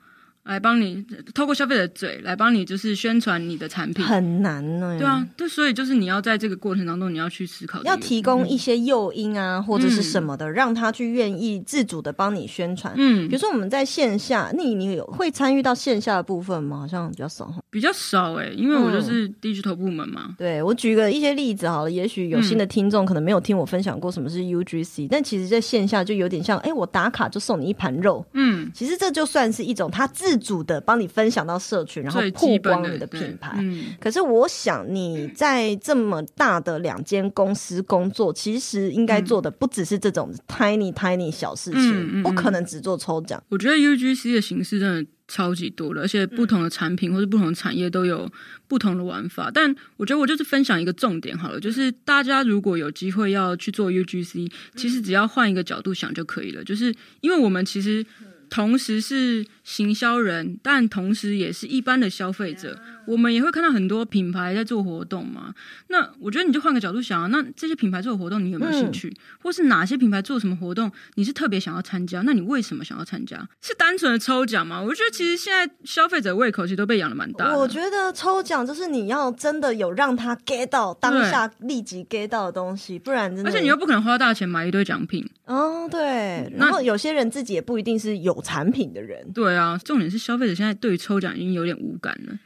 来帮你透过消费者的嘴来帮你，就是宣传你的产品
很难呢。
对啊，对，所以就是你要在这个过程当中，你要去思考，
要提供一些诱因啊，嗯、或者是什么的，让他去愿意自主的帮你宣传。嗯，比如说我们在线下，那你，你有会参与到线下的部分吗？好像比较少，
比较少哎、欸，因为我就是 digital 部门嘛。
嗯、对，我举个一些例子好了，也许有新的听众可能没有听我分享过什么是 UGC，、嗯、但其实在线下就有点像，哎、欸，我打卡就送你一盘肉。嗯，其实这就算是一种他自主的帮你。分享到社群，然后曝光你的品牌。嗯、可是我想你在这么大的两间公司工作，其实应该做的不只是这种 tiny tiny 小事情，不可能只做抽奖。
我觉得 UGC 的形式真的超级多的，而且不同的产品或者不同的产业都有不同的玩法。但我觉得我就是分享一个重点好了，就是大家如果有机会要去做 UGC，其实只要换一个角度想就可以了。就是因为我们其实同时是行销人，但同时也是一般的消费者。我们也会看到很多品牌在做活动嘛。那我觉得你就换个角度想啊，那这些品牌做的活动你有没有兴趣？嗯、或是哪些品牌做什么活动你是特别想要参加？那你为什么想要参加？是单纯的抽奖吗？我觉得其实现在消费者胃口其实都被养的蛮大的。
我觉得抽奖就是你要真的有让他 get 到当下立即 get 到的东西，不然真的。
而且你又不可能花大钱买一堆奖品。
哦，对。然后有些人自己也不一定是有产品的人。
对啊，重点是消费者现在对于抽奖已经有点无感了。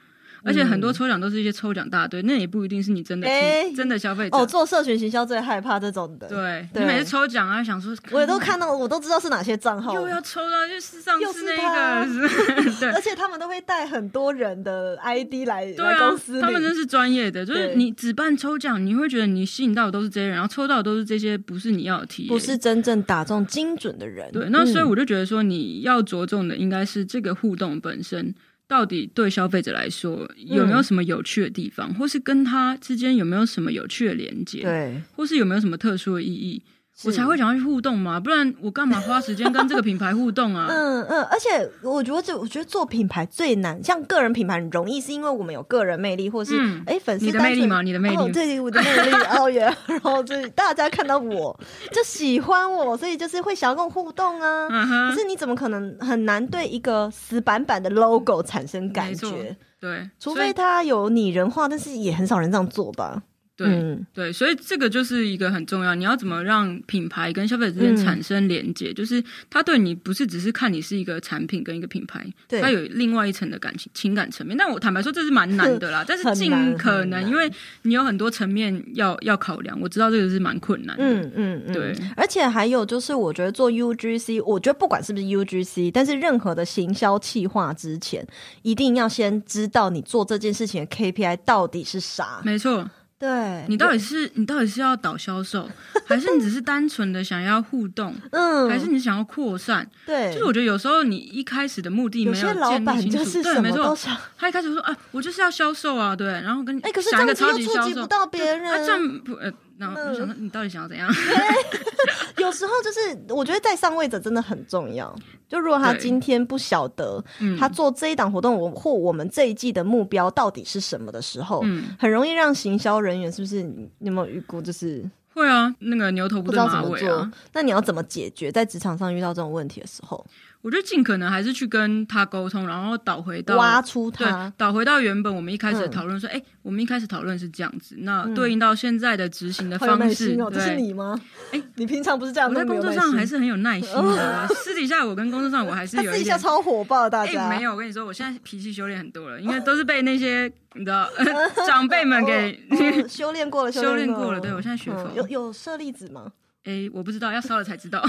而且很多抽奖都是一些抽奖大队，那也不一定是你真的真的消费者。
哦，做社群行销最害怕这种的。
对，你每次抽奖啊，想说
我也都看到，我都知道是哪些账号。
又要抽到，就是上次那个，*laughs* 对，
而且他们都会带很多人的 ID 来
对啊，
公司，
他们真是专业的。就是你只办抽奖，你会觉得你吸引到的都是这些人，然后抽到的都是这些不是你要的体验，
不是真正打中精准的人。
对，那所以我就觉得说，你要着重的应该是这个互动本身。到底对消费者来说有没有什么有趣的地方，嗯、或是跟他之间有没有什么有趣的连接，
对，
或是有没有什么特殊的意义？我才会想要去互动嘛，不然我干嘛花时间跟这个品牌互动啊？*laughs*
嗯嗯，而且我觉得这，我觉得做品牌最难，像个人品牌很容易，是因为我们有个人魅力，或是哎、嗯、粉丝
你的魅力吗？你的魅力，
哦、对，我的魅力，*laughs* 哦耶，然后就大家看到我就喜欢我，所以就是会想要跟我互动啊。嗯、可是你怎么可能很难对一个死板板的 logo 产生感觉？
对，
除非它有拟人化，但是也很少人这样做吧。
对、嗯、对，所以这个就是一个很重要，你要怎么让品牌跟消费者之间产生连接？嗯、就是他对你不是只是看你是一个产品跟一个品牌，对他有另外一层的感情情感层面。但我坦白说，这是蛮难的啦。*laughs* 但是尽可能，因为你有很多层面要要考量，我知道这个是蛮困难的。嗯嗯嗯，对。
而且还有就是，我觉得做 UGC，我觉得不管是不是 UGC，但是任何的行销企划之前，一定要先知道你做这件事情的 KPI 到底是啥。
没错。
对，
你到底是你到底是要导销售，还是你只是单纯的想要互动？*laughs* 嗯，还是你想要扩散？
对，
就是我觉得有时候你一开始的目的没有建立清楚，对，没错。他一开始说啊，我就是要销售啊，对，然后跟你想一个超级销售，
不到别人，
啊，这样不呃。然后我想说，你到底想要怎样？*laughs*
有时候就是，我觉得在上位者真的很重要。就如果他今天不晓得他做这一档活动，我或我们这一季的目标到底是什么的时候，嗯，很容易让行销人员是不是？你有没有遇过？就是
会啊，那个牛头不知道怎么做。
那你要怎么解决？在职场上遇到这种问题的时候？
我觉得尽可能还是去跟他沟通，然后导回到
挖出他，
对，导回到原本我们一开始讨论说，哎、嗯欸，我们一开始讨论是这样子，那对应到现在的执行的方式，
这是你吗？哎、欸，你平常不是这样？
我在工作上还是很有耐心的，*laughs* 私底下我跟工作上我还是有一。私底
下超火爆，大家、
欸、没有。我跟你说，我现在脾气修炼很多了，因为都是被那些你知道 *laughs* 长辈
们给、*laughs* 修炼过了，
修炼过了。对，我现在学佛、
嗯、有有舍利子吗？
哎、欸，我不知道，要烧了才知道。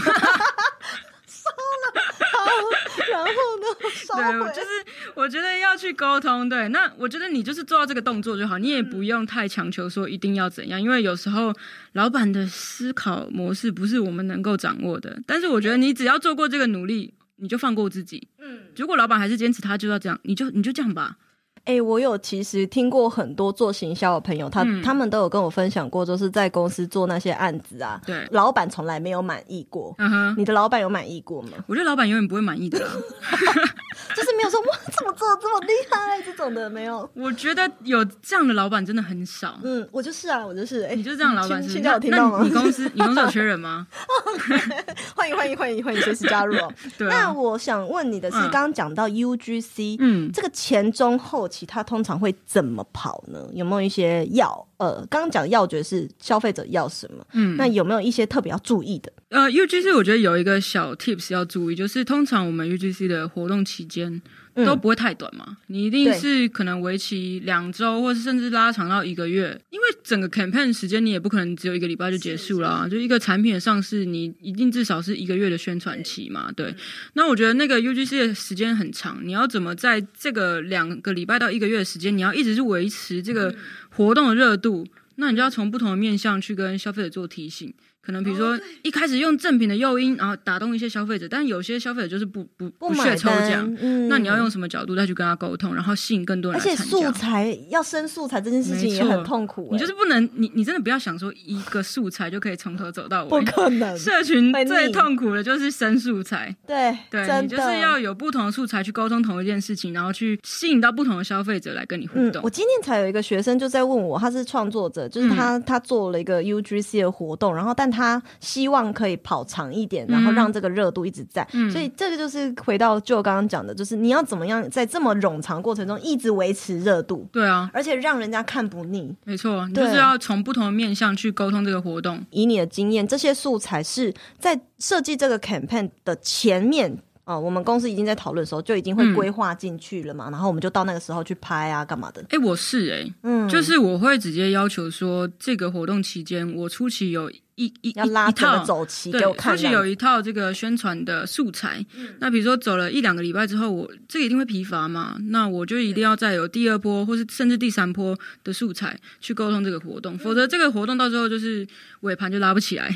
*laughs*
然后呢？
对，就是我觉得要去沟通。对，那我觉得你就是做到这个动作就好，你也不用太强求说一定要怎样，因为有时候老板的思考模式不是我们能够掌握的。但是我觉得你只要做过这个努力，你就放过自己。嗯，如果老板还是坚持他就要这样，你就你就这样吧。
哎、欸，我有其实听过很多做行销的朋友，他、嗯、他们都有跟我分享过，就是在公司做那些案子啊，对，老板从来没有满意过。嗯哼，你的老板有满意过吗？
我觉得老板永远不会满意的，*laughs* *laughs*
就是没有说哇，怎么做的这么厉害这种的没有。
我觉得有这样的老板真的很少。
嗯，我就是啊，我就是。哎、欸，
你就是这样老板？
现在有听到吗？
你公司你公司有缺人吗？*laughs*
欢迎欢迎欢迎欢迎随时加入哦。对、啊，那我想问你的是，刚刚讲到 UGC，嗯，这个前中后期它通常会。怎么跑呢？有没有一些要呃，刚刚讲的要诀是消费者要什么？嗯，那有没有一些特别要注意的？
呃，UGC 我觉得有一个小 tips 要注意，就是通常我们 UGC 的活动期间。都不会太短嘛，你一定是可能为期两周，或是甚至拉长到一个月，因为整个 campaign 时间你也不可能只有一个礼拜就结束了，就一个产品的上市，你一定至少是一个月的宣传期嘛，对。那我觉得那个 UGC 的时间很长，你要怎么在这个两个礼拜到一个月的时间，你要一直是维持这个活动的热度，那你就要从不同的面向去跟消费者做提醒。可能比如说一开始用正品的诱因，然后打动一些消费者，但有些消费者就是不不不屑抽奖，嗯、那你要用什么角度再去跟他沟通，然后吸引更多人？而且
素材要生素材这件事情也很痛苦，
你就是不能，你你真的不要想说一个素材就可以从头走到尾，
不可能。
社群最痛苦的就是生素材，对对，你就是要有不同的素材去沟通同一件事情，然后去吸引到不同的消费者来跟你互动。嗯、
我今天才有一个学生就在问我，他是创作者，就是他、嗯、他做了一个 UGC 的活动，然后但他希望。可以跑长一点，然后让这个热度一直在。嗯、所以这个就是回到就刚刚讲的，就是你要怎么样在这么冗长过程中一直维持热度。
对啊，
而且让人家看不腻。
没错，你就是要从不同的面向去沟通这个活动。
以你的经验，这些素材是在设计这个 campaign 的前面哦，我们公司已经在讨论的时候，就已经会规划进去了嘛，嗯、然后我们就到那个时候去拍啊，干嘛的？
哎、欸，我是哎、欸，嗯，就是我会直接要求说，这个活动期间，我初期有一一
要拉整个走期给我看，
初期有一套这个宣传的素材。嗯、那比如说走了一两个礼拜之后，我这个一定会疲乏嘛，那我就一定要再有第二波，或是甚至第三波的素材去沟通这个活动，嗯、否则这个活动到时候就是尾盘就拉不起来。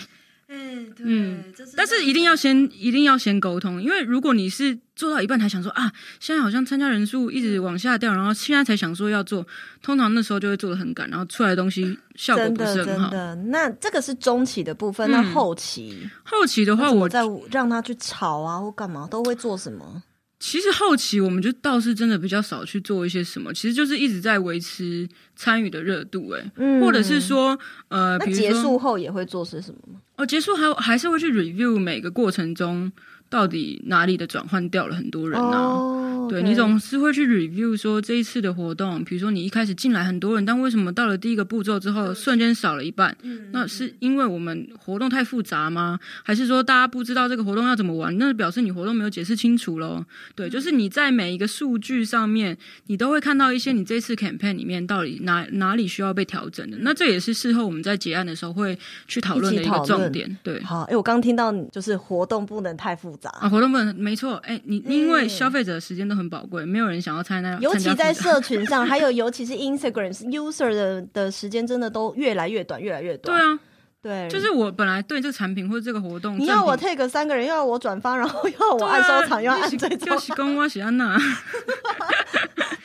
嗯，对，
嗯，但是一定要先，一定要先沟通，因为如果你是做到一半才想说啊，现在好像参加人数一直往下掉，然后现在才想说要做，通常那时候就会做的很赶，然后出来的东西效果不是很好。
真的，真的，那这个是中期的部分，那后期，
嗯、后期的话，我
再让他去炒啊或干嘛，都会做什么？
其实后期我们就倒是真的比较少去做一些什么，其实就是一直在维持参与的热度，哎，嗯，或者是说，呃，
那结束后也会做些什么吗？
哦，结束还还是会去 review 每个过程中到底哪里的转换掉了很多人啊。哦对，你总是会去 review 说这一次的活动，比如说你一开始进来很多人，但为什么到了第一个步骤之后瞬间少了一半？那是因为我们活动太复杂吗？还是说大家不知道这个活动要怎么玩？那表示你活动没有解释清楚喽。对，就是你在每一个数据上面，你都会看到一些你这次 campaign 里面到底哪哪里需要被调整的。那这也是事后我们在结案的时候会去讨论的一个重点。对，
好，哎，我刚听到就是活动不能太复杂
啊，活动不能，没错，哎，你因为消费者的时间都很宝贵，没有人想要参加。
尤其在社群上，还有尤其是 Instagram user 的的时间，真的都越来越短，越来越短。
对啊，
对，
就是我本来对这个产品或者这个活动，
你要我 take 三个人，又要我转发，然后又要我按收藏，又要按追踪，
就是跟我喜安娜。*laughs*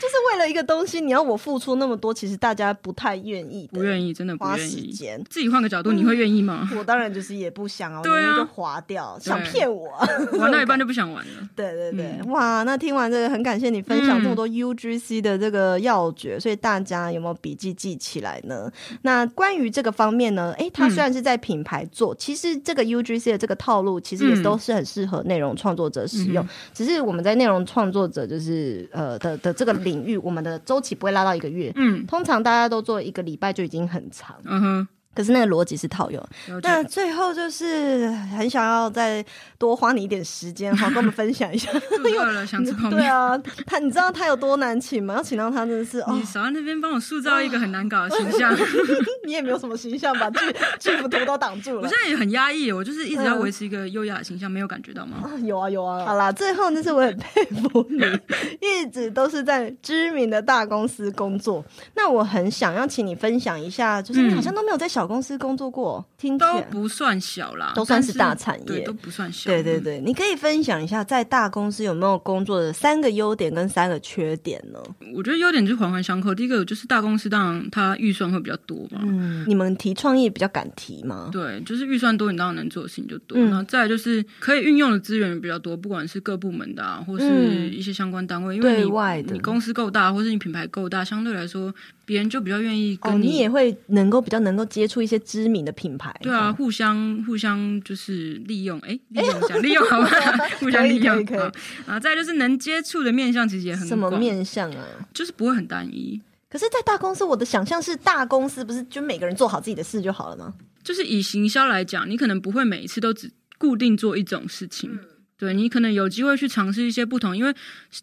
就是为了一个东西，你要我付出那么多，其实大家不太愿意，
不愿意，真的不愿意。花
时间，
自己换个角度，你会愿意吗？
我当然就是也不想啊，对啊，就划掉，想骗我，
玩到一半就不想玩了。
对对对，哇，那听完这个，很感谢你分享这么多 UGC 的这个要诀，所以大家有没有笔记记起来呢？那关于这个方面呢，哎，它虽然是在品牌做，其实这个 UGC 的这个套路，其实也都是很适合内容创作者使用。只是我们在内容创作者就是呃的的这个领域，我们的周期不会拉到一个月，嗯，通常大家都做一个礼拜就已经很长，嗯哼。可是那个逻辑是套用，那最后就是很想要再多花你一点时间，好跟我们分享一下。*laughs* 对啊，他你知道他有多难请吗？要请到他真的是哦，
你少在那边帮我塑造一个很难搞的形象。*laughs*
你也没有什么形象吧？巨巨幅图都挡住了。
我现在也很压抑，我就是一直要维持一个优雅的形象，没有感觉到吗？
有啊有啊。好啦，最后那是我很佩服你，一直都是在知名的大公司工作。那我很想要请你分享一下，就是你好像都没有在小。小公司工作过，听
都不算小啦，
都算是大产业，
都不算小。
对对对，你可以分享一下在大公司有没有工作的三个优点跟三个缺点呢？
我觉得优点就是环环相扣。第一个就是大公司，当然它预算会比较多嘛。
嗯，你们提创意比较敢提吗？
对，就是预算多，你当然能做的事情就多。那、嗯、再来就是可以运用的资源比较多，不管是各部门的啊，或是一些相关单位，嗯、因为你对外的你公司够大，或是你品牌够大，相对来说。别人就比较愿意跟你，
哦、你也会能够比较能够接触一些知名的品牌。
对啊，互相互相就是利用，哎，*laughs* 利用一下利用好吗？互相利用可以。啊，再就是能接触的面相其实也很。
什么面相啊？
就是不会很单一。
可是，在大公司，我的想象是大公司不是就每个人做好自己的事就好了吗？
就是以行销来讲，你可能不会每一次都只固定做一种事情。嗯对，你可能有机会去尝试一些不同，因为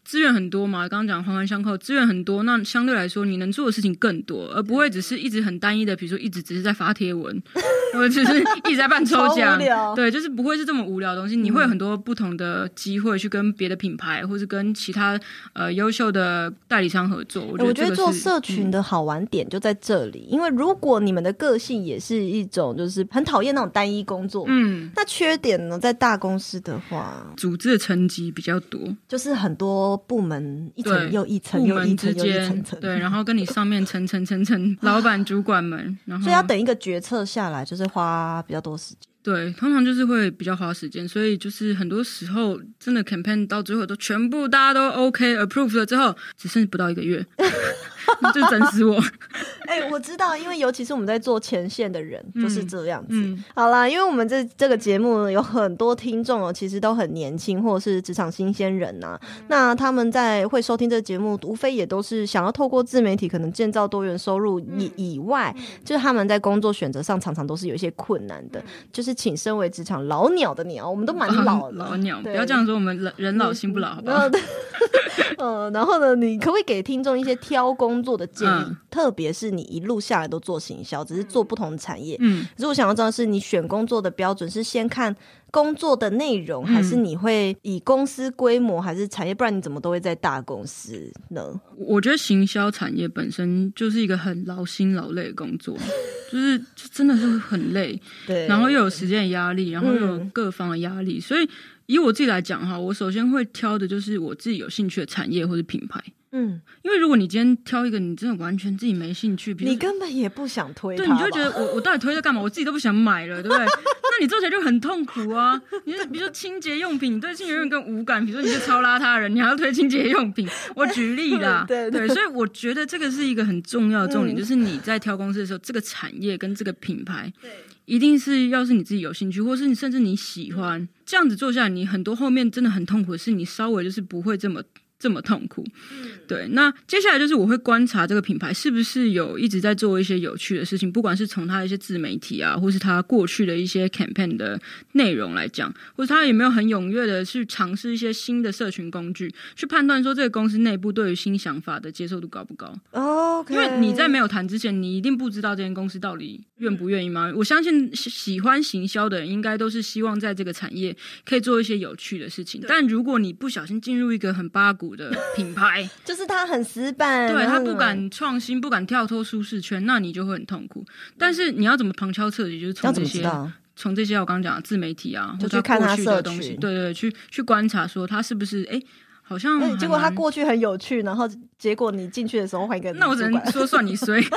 资源很多嘛。刚刚讲环环相扣，资源很多，那相对来说你能做的事情更多，而不会只是一直很单一的，比如说一直只是在发贴文，*laughs* 或者只是一直在办抽奖。对，就是不会是这么无聊的东西。你会有很多不同的机会去跟别的品牌，或是跟其他呃优秀的代理商合作。我觉得，
我觉得做社群的好玩点就在这里，嗯、因为如果你们的个性也是一种就是很讨厌那种单一工作，嗯，那缺点呢，在大公司的话。
组织的层级比较多，
就是很多部门一层又一层，
部门之间对，然后跟你上面层层层层 *laughs* 老板主管们，*laughs* 然后
所以要等一个决策下来，就是花比较多时间。
对，通常就是会比较花时间，所以就是很多时候真的 campaign 到最后都全部大家都 OK approve 了之后，只剩不到一个月。*laughs* 就整死我。*laughs*
哎、欸，我知道，因为尤其是我们在做前线的人，嗯、就是这样子。
嗯、
好啦，因为我们这这个节目有很多听众哦，其实都很年轻，或者是职场新鲜人呐、那他们在会收听这个节目，无非也都是想要透过自媒体，可能建造多元收入以以外，嗯、就是他们在工作选择上常常都是有一些困难的。嗯、就是请身为职场老鸟的你啊，我们都蛮老的。
老鸟，不要这样说，我们人人老心不老，好不好？*laughs*
嗯，然后呢，你可不可以给听众一些挑工作的建议？嗯、特别是你一路下来都做行销，只是做不同的产业。嗯，如果想要知道是你选工作的标准是先看工作的内容，还是你会以公司规模还是产业？不然你怎么都会在大公司呢？
我觉得行销产业本身就是一个很劳心劳累的工作，*laughs* 就是真的是很累。对，然后又有时间的压力，然后又有各方的压力，嗯、所以。以我自己来讲哈，我首先会挑的就是我自己有兴趣的产业或者品牌。嗯，因为如果你今天挑一个你真的完全自己没兴趣，比如
你根本也不想推，
对，你就觉得我我到底推它干嘛？我自己都不想买了，对不对？*laughs* 那你做起来就很痛苦啊！你是比如说清洁用品，你对清洁用品更无感，比如说你是超邋遢的人，你还要推清洁用品，我举例啦，*laughs* 对对，对，所以我觉得这个是一个很重要的重点，嗯、就是你在挑公司的时候，这个产业跟这个品牌，对。一定是要是你自己有兴趣，或是你甚至你喜欢这样子做下来，你很多后面真的很痛苦的是，你稍微就是不会这么。这么痛苦，对。那接下来就是我会观察这个品牌是不是有一直在做一些有趣的事情，不管是从它的一些自媒体啊，或是它过去的一些 campaign 的内容来讲，或者它有没有很踊跃的去尝试一些新的社群工具，去判断说这个公司内部对于新想法的接受度高不高。
OK，
因为你在没有谈之前，你一定不知道这间公司到底愿不愿意吗？我相信喜欢行销的人应该都是希望在这个产业可以做一些有趣的事情。但如果你不小心进入一个很八股的品牌。*laughs*
就是他很死板，
对，他不敢创新，不敢跳脱舒适圈，那你就会很痛苦。但是你要怎么旁敲侧击，就是从这些，从这些我刚刚讲的自媒体啊，或者过去的东西，对对，去去观察说他是不是哎，好像
结果他过去很有趣，然后结果你进去的时候换一个，
那我只能说算你衰。*laughs*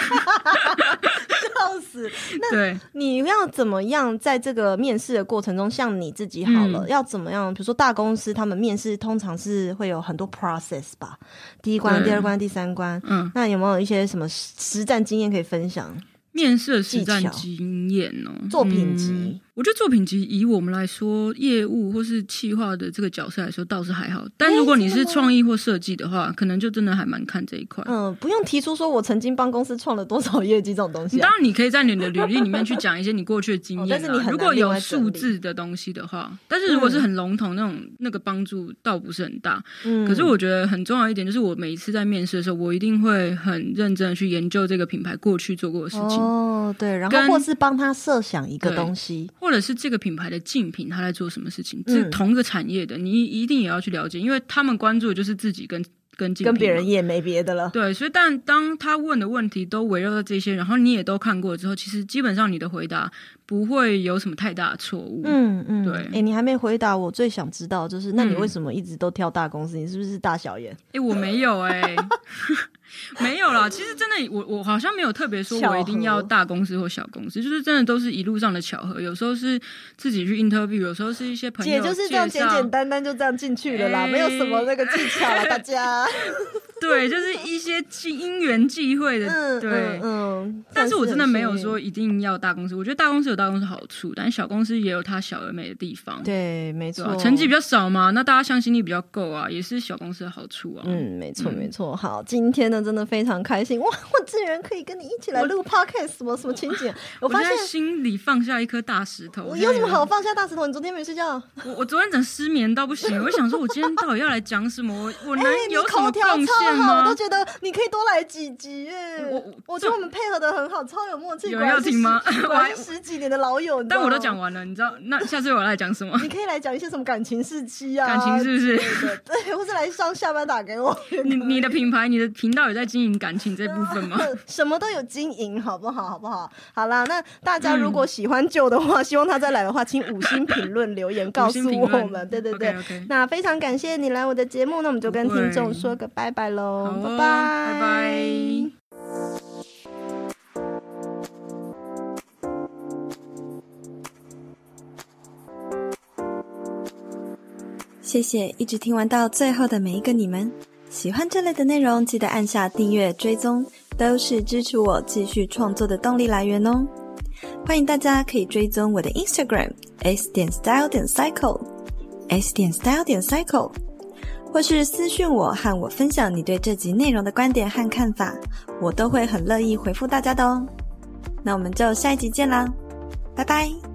笑死！*laughs* 那你要怎么样在这个面试的过程中，像你自己好了，嗯、要怎么样？比如说大公司，他们面试通常是会有很多 process 吧，第一关、第二关、第三关。嗯，那有没有一些什么实战经验可以分享？
面试的实战经验哦，
作品集。嗯
我觉得作品集以我们来说，业务或是企划的这个角色来说，倒是还好。但如果你是创意或设计的话，可能就真的还蛮看这一块。
嗯，不用提出说我曾经帮公司创了多少业绩这种东西。
当然，你可以在你的履历里面去讲一些你过去的经验。但是你如果有数字的东西的话，但是如果是很笼统那种，那个帮助倒不是很大。嗯。可是我觉得很重要一点就是，我每一次在面试的时候，我一定会很认真的去研究这个品牌过去做过的事情。
哦，对，然后或是帮他设想一个东西，
或者是这个品牌。的竞品，他在做什么事情？是同一个产业的，嗯、你一定也要去了解，因为他们关注的就是自己跟跟竞品，
跟别人也没别的了。
对，所以但当他问的问题都围绕在这些，然后你也都看过之后，其实基本上你的回答不会有什么太大的错误。嗯嗯，对。哎、
欸，你还没回答我最想知道，就是那你为什么一直都挑大公司？你是不是大小眼？
哎、欸，我没有哎、欸。*laughs* 没有啦，其实真的，我我好像没有特别说我一定要大公司或小公司，就是真的都是一路上的巧合。有时候是自己去 interview，有时候是一些朋友，
姐就是这样简简单单就这样进去了啦，欸、没有什么那个技巧了，大家。*laughs*
对，就是一些因缘际会的，嗯、对，嗯。嗯，但是我真的没有说一定要大公司，我觉得大公司有大公司好处，但小公司也有它小而美的地方。
对，没错。
成绩比较少嘛，那大家向心力比较够啊，也是小公司的好处啊。
嗯，没错，没错。好，今天呢，真的非常开心哇！*laughs* 我竟然可以跟你一起来录 podcast，什么什么情景？*laughs*
我发现心里放下一颗大石头。
我有什么好放下大石头？你昨天没睡觉？
我我昨天整失眠到不行，我想说，我今天到底要来讲什么？我我能有什么贡献？
好，我都觉得你可以多来几集耶！我我觉得我们配合的很好，超有默契。
有人要听吗？
玩 *laughs* 十几年的老友，
但我都讲完了，你知道？那下次我来讲什么？
你可以来讲一些什么感情事迹啊？
感情是不是？
对，或是来上下班打给我。
你你的品牌、你的频道有在经营感情这部分吗？*laughs*
什么都有经营，好不好？好不好？好啦，那大家如果喜欢 Joe 的话，希望他再来的话，请五星评论留言 *laughs* 告诉我们。对对对，那非常感谢你来我的节目，那我们就跟听众说个拜拜喽，拜拜拜拜。
谢谢一直听完到最后的每一个你们。喜欢这类的内容，记得按下订阅追踪，都是支持我继续创作的动力来源哦。欢迎大家可以追踪我的 Instagram s 点 style 点 cycle s 点 style 点 cycle，或是私讯我和我分享你对这集内容的观点和看法，我都会很乐意回复大家的哦。那我们就下一集见啦，拜拜。